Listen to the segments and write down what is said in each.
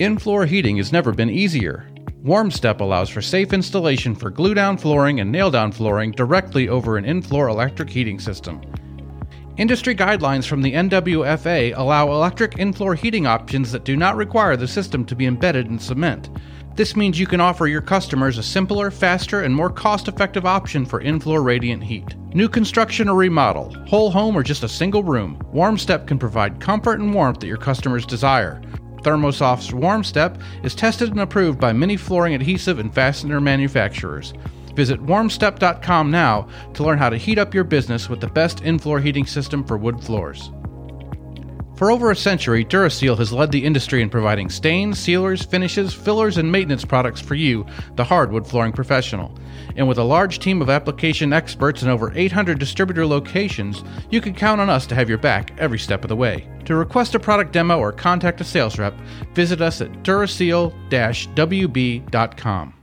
In floor heating has never been easier. WarmStep allows for safe installation for glue down flooring and nail down flooring directly over an in floor electric heating system. Industry guidelines from the NWFA allow electric in floor heating options that do not require the system to be embedded in cement. This means you can offer your customers a simpler, faster, and more cost effective option for in floor radiant heat. New construction or remodel, whole home, or just a single room, WarmStep can provide comfort and warmth that your customers desire. Thermosoft's WarmStep is tested and approved by many flooring adhesive and fastener manufacturers. Visit warmstep.com now to learn how to heat up your business with the best in floor heating system for wood floors. For over a century, Duraseal has led the industry in providing stains, sealers, finishes, fillers, and maintenance products for you, the hardwood flooring professional. And with a large team of application experts and over 800 distributor locations, you can count on us to have your back every step of the way. To request a product demo or contact a sales rep, visit us at duraseal-wb.com.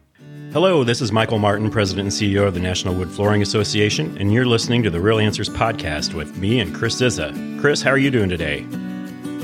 Hello, this is Michael Martin, President and CEO of the National Wood Flooring Association, and you're listening to the Real Answers podcast with me and Chris Zizza. Chris, how are you doing today?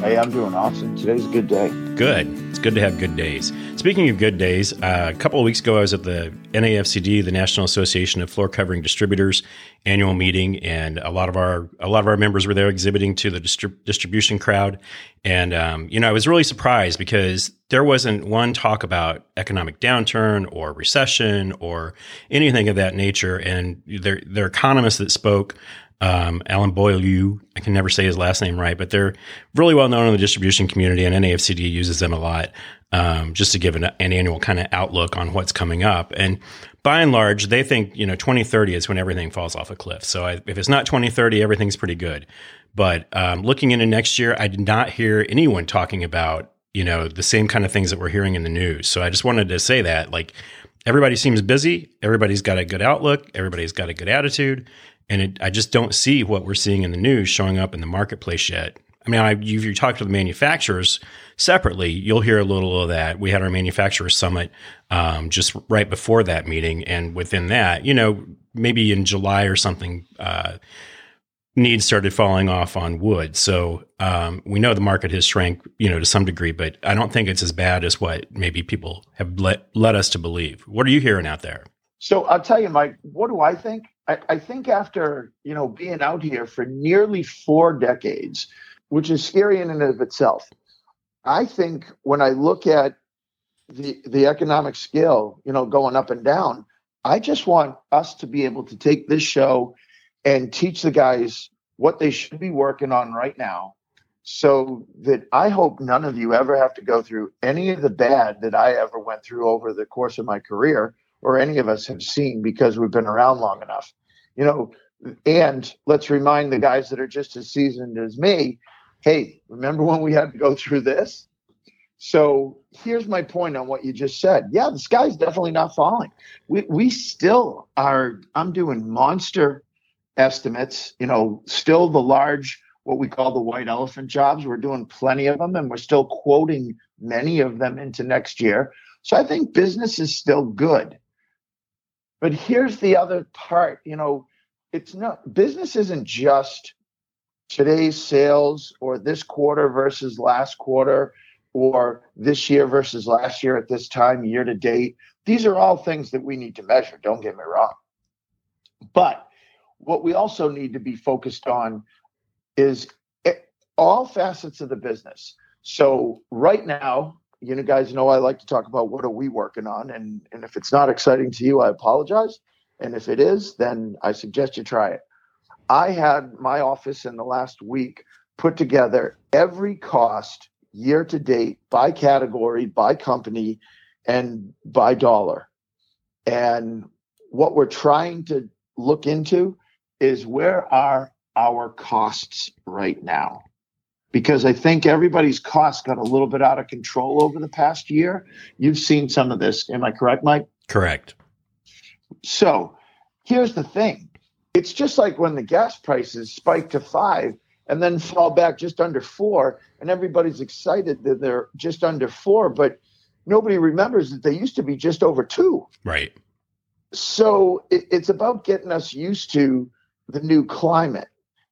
Hey, I'm doing awesome. Today's a good day. Good. It's good to have good days. Speaking of good days, uh, a couple of weeks ago, I was at the NAFCD, the National Association of Floor Covering Distributors, annual meeting, and a lot of our a lot of our members were there exhibiting to the distrib- distribution crowd. And um, you know, I was really surprised because there wasn't one talk about economic downturn or recession or anything of that nature. And there are economists that spoke um, Alan Beaulieu. I can never say his last name right, but they're really well known in the distribution community, and NAFCD uses them a lot um, just to give an, an annual kind of outlook on what's coming up. And by and large, they think you know 2030 is when everything falls off a cliff. So I, if it's not 2030, everything's pretty good. But um, looking into next year, I did not hear anyone talking about you know the same kind of things that we're hearing in the news. So I just wanted to say that like everybody seems busy, everybody's got a good outlook, everybody's got a good attitude. And it, I just don't see what we're seeing in the news showing up in the marketplace yet. I mean, I, if you talk to the manufacturers separately, you'll hear a little of that. We had our manufacturers summit um, just right before that meeting, and within that, you know, maybe in July or something, uh, needs started falling off on wood. So um, we know the market has shrank, you know, to some degree, but I don't think it's as bad as what maybe people have let led us to believe. What are you hearing out there? So I'll tell you, Mike. What do I think? I, I think after you know being out here for nearly four decades, which is scary in and of itself, I think when I look at the the economic scale, you know, going up and down, I just want us to be able to take this show and teach the guys what they should be working on right now so that I hope none of you ever have to go through any of the bad that I ever went through over the course of my career or any of us have seen because we've been around long enough. You know, and let's remind the guys that are just as seasoned as me hey, remember when we had to go through this? So here's my point on what you just said. Yeah, the sky's definitely not falling. We we still are. I'm doing monster estimates. You know, still the large what we call the white elephant jobs. We're doing plenty of them, and we're still quoting many of them into next year. So I think business is still good. But here's the other part, you know, it's not business isn't just today's sales or this quarter versus last quarter or this year versus last year at this time, year to date. These are all things that we need to measure, don't get me wrong. But what we also need to be focused on is all facets of the business. So, right now, you know, guys know I like to talk about what are we working on, and and if it's not exciting to you, I apologize. And if it is, then I suggest you try it. I had my office in the last week put together every cost year to date by category, by company, and by dollar. And what we're trying to look into is where are our costs right now? because I think everybody's costs got a little bit out of control over the past year. You've seen some of this. Am I correct, Mike? Correct. So here's the thing it's just like when the gas prices spike to five and then fall back just under four, and everybody's excited that they're just under four, but nobody remembers that they used to be just over two. Right. So it, it's about getting us used to the new climate.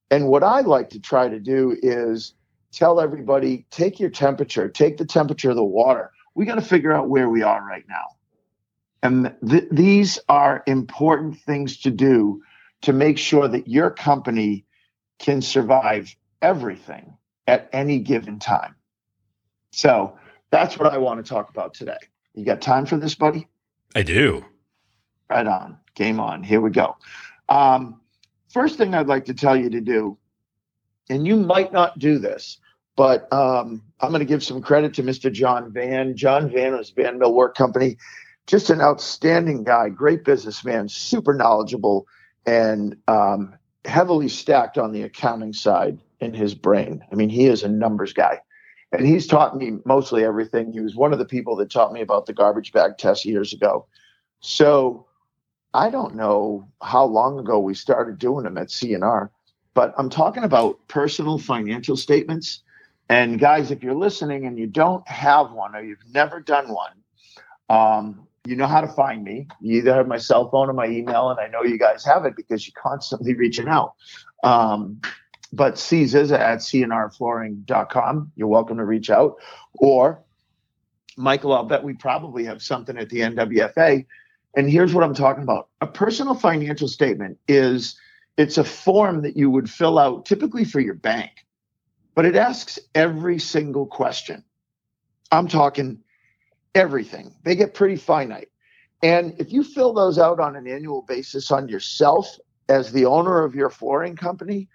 And what I like to try to do is tell everybody take your temperature, take the temperature of the water. We got to figure out where we are right now. And th- these are important things to do to make sure that your company can survive everything at any given time. So that's what I want to talk about today. You got time for this, buddy? I do. Right on. Game on. Here we go. Um, first thing I'd like to tell you to do, and you might not do this, but um, I'm going to give some credit to Mr. John Van. John Van was Van Mill Work Company, just an outstanding guy, great businessman, super knowledgeable, and um, heavily stacked on the accounting side in his brain. I mean, he is a numbers guy. And he's taught me mostly everything. He was one of the people that taught me about the garbage bag test years ago. So I don't know how long ago we started doing them at CNR, but I'm talking about personal financial statements. And guys, if you're listening and you don't have one or you've never done one, um, you know how to find me. You either have my cell phone or my email, and I know you guys have it because you're constantly reaching out. Um, but C Zizza at cnrflooring.com. You're welcome to reach out. Or, Michael, I'll bet we probably have something at the NWFA. And here's what I'm talking about. A personal financial statement is it's a form that you would fill out typically for your bank, but it asks every single question. I'm talking everything. They get pretty finite. And if you fill those out on an annual basis on yourself as the owner of your flooring company,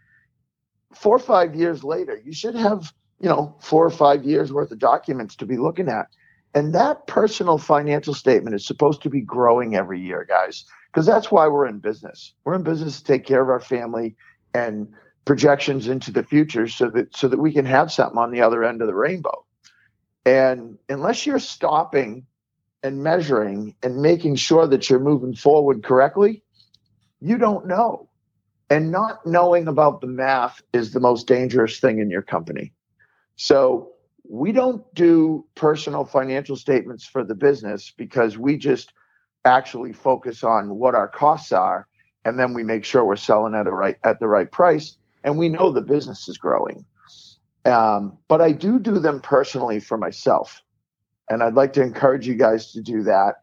four or five years later, you should have, you know, four or five years worth of documents to be looking at. And that personal financial statement is supposed to be growing every year, guys, because that's why we're in business. We're in business to take care of our family and projections into the future so that so that we can have something on the other end of the rainbow. And unless you're stopping and measuring and making sure that you're moving forward correctly, you don't know. And not knowing about the math is the most dangerous thing in your company. So we don't do personal financial statements for the business because we just actually focus on what our costs are and then we make sure we're selling at a right at the right price and we know the business is growing um, but i do do them personally for myself and i'd like to encourage you guys to do that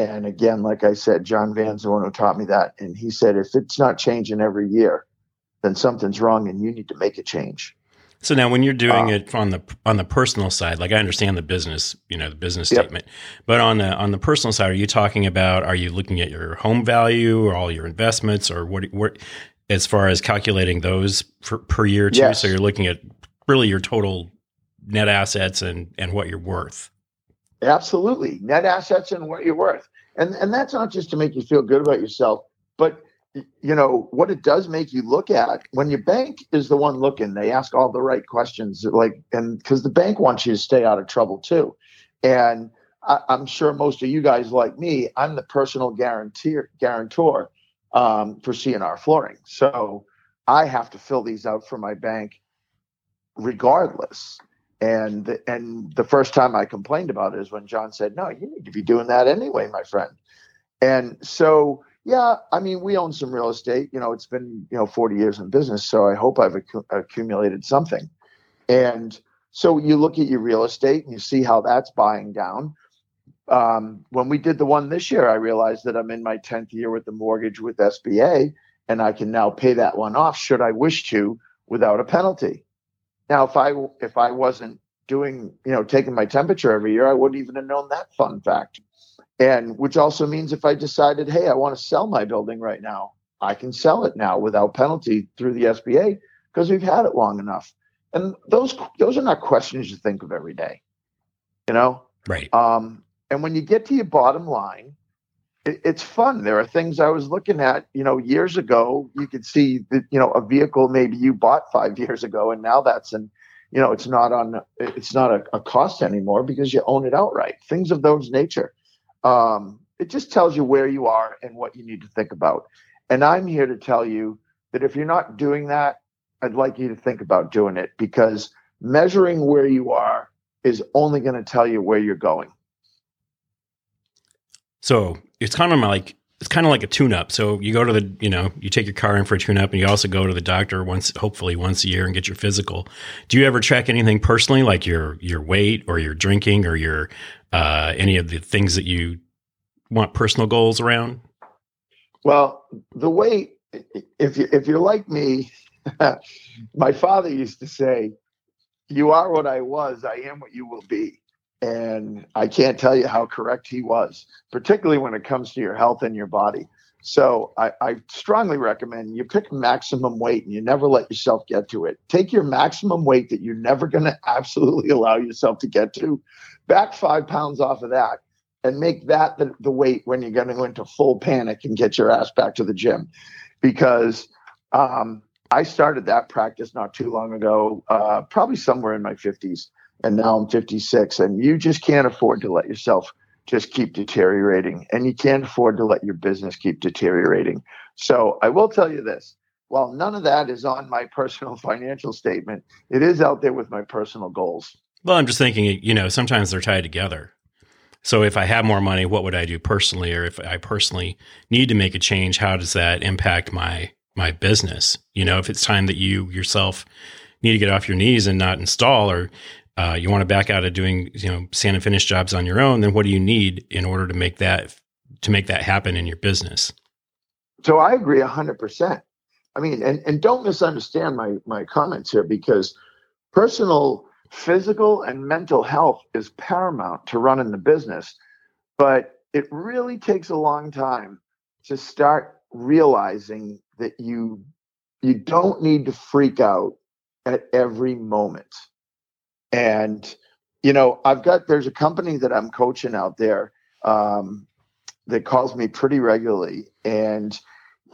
and again, like I said, John the one who taught me that. And he said, if it's not changing every year, then something's wrong and you need to make a change. So now when you're doing uh, it on the on the personal side, like I understand the business, you know, the business yep. statement, but on the on the personal side, are you talking about are you looking at your home value or all your investments or what what as far as calculating those for, per year too? Yes. So you're looking at really your total net assets and and what you're worth. Absolutely. Net assets and what you're worth. And and that's not just to make you feel good about yourself, but you know what it does make you look at when your bank is the one looking they ask all the right questions like and because the bank wants you to stay out of trouble too. And I, am sure most of you guys like me i'm the personal guarantor guarantor um, for cnr flooring. So i have to fill these out for my bank regardless. And and the first time I complained about it is when John said, "No, you need to be doing that anyway, my friend." And so, yeah, I mean, we own some real estate. You know, it's been you know 40 years in business, so I hope I've ac- accumulated something. And so you look at your real estate and you see how that's buying down. Um, when we did the one this year, I realized that I'm in my 10th year with the mortgage with SBA, and I can now pay that one off should I wish to without a penalty. Now, if I if I wasn't doing, you know, taking my temperature every year, I wouldn't even have known that fun fact. And which also means if I decided, hey, I want to sell my building right now, I can sell it now without penalty through the SBA because we've had it long enough. And those those are not questions you think of every day, you know. Right. Um, and when you get to your bottom line, it, it's fun. There are things I was looking at, you know, years ago. You could see that, you know, a vehicle maybe you bought five years ago, and now that's an, you know, it's not on, it's not a, a cost anymore because you own it outright. Things of those nature. Um, it just tells you where you are and what you need to think about. And I'm here to tell you that if you're not doing that, I'd like you to think about doing it because measuring where you are is only going to tell you where you're going. So it's kind of like it's kind of like a tune up. So you go to the, you know, you take your car in for a tune up and you also go to the doctor once, hopefully once a year and get your physical. Do you ever track anything personally, like your, your weight or your drinking or your, uh, any of the things that you want personal goals around? Well, the way if you, if you're like me, my father used to say, you are what I was, I am what you will be. And I can't tell you how correct he was, particularly when it comes to your health and your body. So I, I, strongly recommend you pick maximum weight and you never let yourself get to it. Take your maximum weight that you're never going to absolutely allow yourself to get to, back five pounds off of that, and make that the, the weight when you're going to go into full panic and get your ass back to the gym. Because um, I started that practice not too long ago, uh, probably somewhere in my 50s and now I'm 56. And you just can't afford to let yourself just keep deteriorating, and you can't afford to let your business keep deteriorating. So I will tell you this. While none of that is on my personal financial statement, it is out there with my personal goals. Well, I'm just thinking, you know, sometimes they're tied together. So if I have more money, what would I do personally? Or if I personally need to make a change, how does that impact my my business? You know, if it's time that you yourself need to get off your knees and not install, or uh, you want to back out of doing you know sand and finish jobs on your own, then what do you need in order to make that to make that happen in your business? So I agree hundred percent. I mean, and, and don't misunderstand my my comments here because personal, physical, and mental health is paramount to running the business. But it really takes a long time to start realizing that you you don't need to freak out at every moment. And, you know, I've got, there's a company that I'm coaching out there um, that calls me pretty regularly. And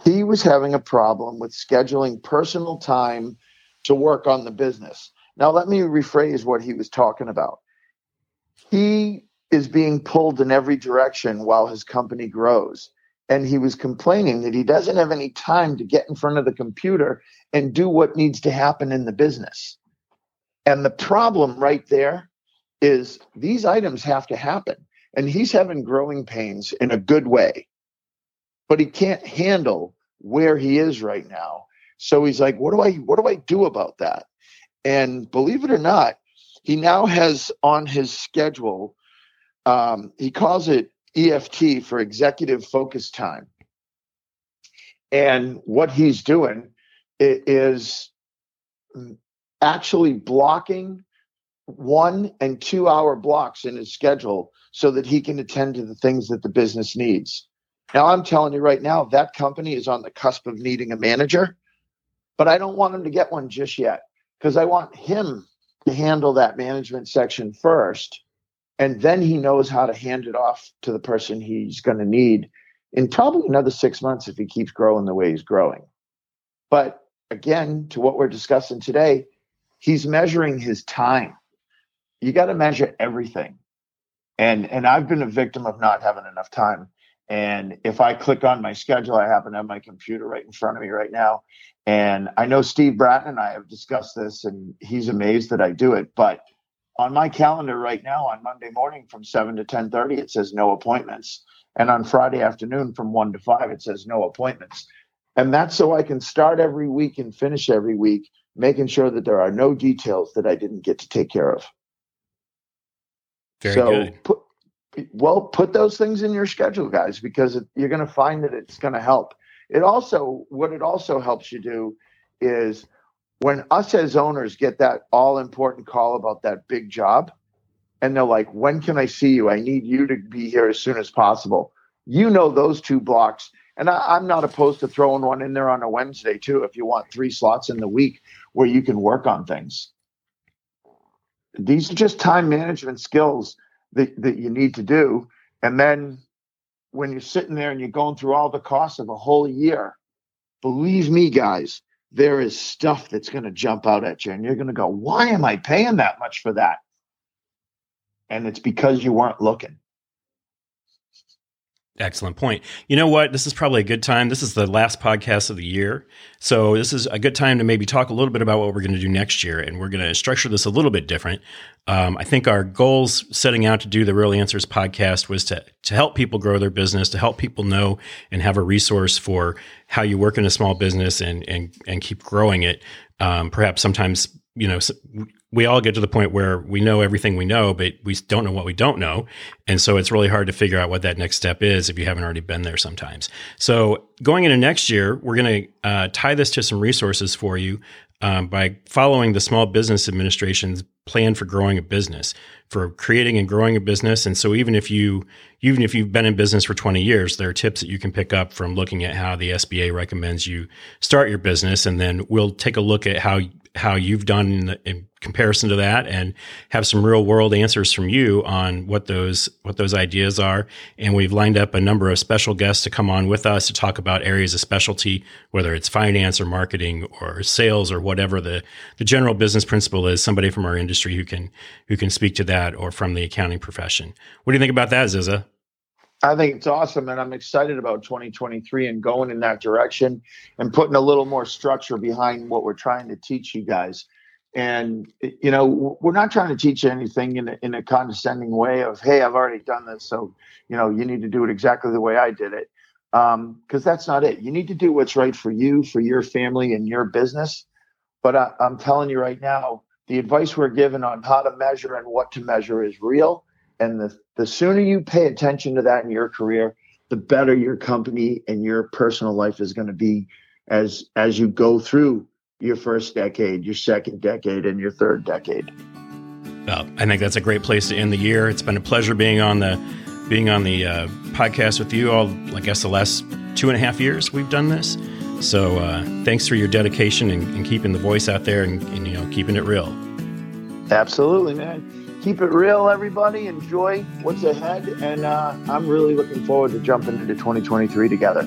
he was having a problem with scheduling personal time to work on the business. Now, let me rephrase what he was talking about. He is being pulled in every direction while his company grows. And he was complaining that he doesn't have any time to get in front of the computer and do what needs to happen in the business. And the problem right there is these items have to happen. And he's having growing pains in a good way, but he can't handle where he is right now. So he's like, what do I what do I do about that? And believe it or not, he now has on his schedule, um, he calls it EFT for executive focus time. And what he's doing is actually blocking one and two hour blocks in his schedule so that he can attend to the things that the business needs. Now, I'm telling you right now, that company is on the cusp of needing a manager, but I don't want him to get one just yet because I want him to handle that management section first. And then he knows how to hand it off to the person he's going to need in probably another six months if he keeps growing the way he's growing. But again, to what we're discussing today, he's measuring his time. You got to measure everything. And and I've been a victim of not having enough time. And if I click on my schedule, I happen to have my computer right in front of me right now. And I know Steve Bratton and I have discussed this, and he's amazed that I do it. But on my calendar right now, on Monday morning from seven to ten thirty, it says no appointments. And on Friday afternoon from one to five, it says no appointments. And that's so I can start every week and finish every week making sure that there are no details that I didn't get to take care of. Very so good. Put, well, put those things in your schedule, guys, because it, you're going to find that it's going to help. It also, what it also helps you do is when us as owners get that all important call about that big job, and they're like, when can I see you? I need you to be here as soon as possible. You know those two blocks. And I, am not opposed to throwing one in there on a Wednesday too, if you want three slots in the week where you can work on things. These are just time management skills that, that you need to do. And then when you're sitting there and you're going through all the costs of a whole year, believe me, guys, there is stuff that's going to jump out at you. And you're going to go, why am I paying that much for that? And it's because you weren't looking. Excellent point. You know what? This is probably a good time. This is the last podcast of the year. So, this is a good time to maybe talk a little bit about what we're going to do next year. And we're going to structure this a little bit different. Um, I think our goals setting out to do the Real Answers podcast was to, to help people grow their business, to help people know and have a resource for how you work in a small business and, and, and keep growing it. Um, perhaps sometimes, you know, we all get to the point where we know everything we know, but we don't know what we don't know. And so it's really hard to figure out what that next step is if you haven't already been there sometimes. So going into next year, we're going to uh, tie this to some resources for you um, by following the Small Business Administration's plan for growing a business, for creating and growing a business. And so even if you even if you've been in business for 20 years, there are tips that you can pick up from looking at how the SBA recommends you start your business. And then we'll take a look at how how you've done in, the, in, comparison to that and have some real world answers from you on what those what those ideas are and we've lined up a number of special guests to come on with us to talk about areas of specialty whether it's finance or marketing or sales or whatever the the general business principle is somebody from our industry who can who can speak to that or from the accounting profession what do you think about that Zizza I think it's awesome, and I'm excited about 2023 and going in that direction and putting a little more structure behind what we're trying to teach you guys. And you know, we're not trying to teach anything in a, in a condescending way of, "Hey, I've already done this, so you know, you need to do it exactly the way I did it," because um, that's not it. You need to do what's right for you, for your family, and your business. But I, I'm telling you right now, the advice we're given on how to measure and what to measure is real and the, the sooner you pay attention to that in your career, the better your company and your personal life is going to be as as you go through your first decade, your second decade, and your third decade. Well, I think that's a great place to end the year. It's been a pleasure being on the being on the uh, podcast with you all. I guess the last two and a half years we've done this. So uh, thanks for your dedication and, and, keeping the voice out there and, and you know keeping it real. Absolutely, man keep it real, everybody. Enjoy what's ahead. And uh, I'm really looking forward to jumping into 2023 together.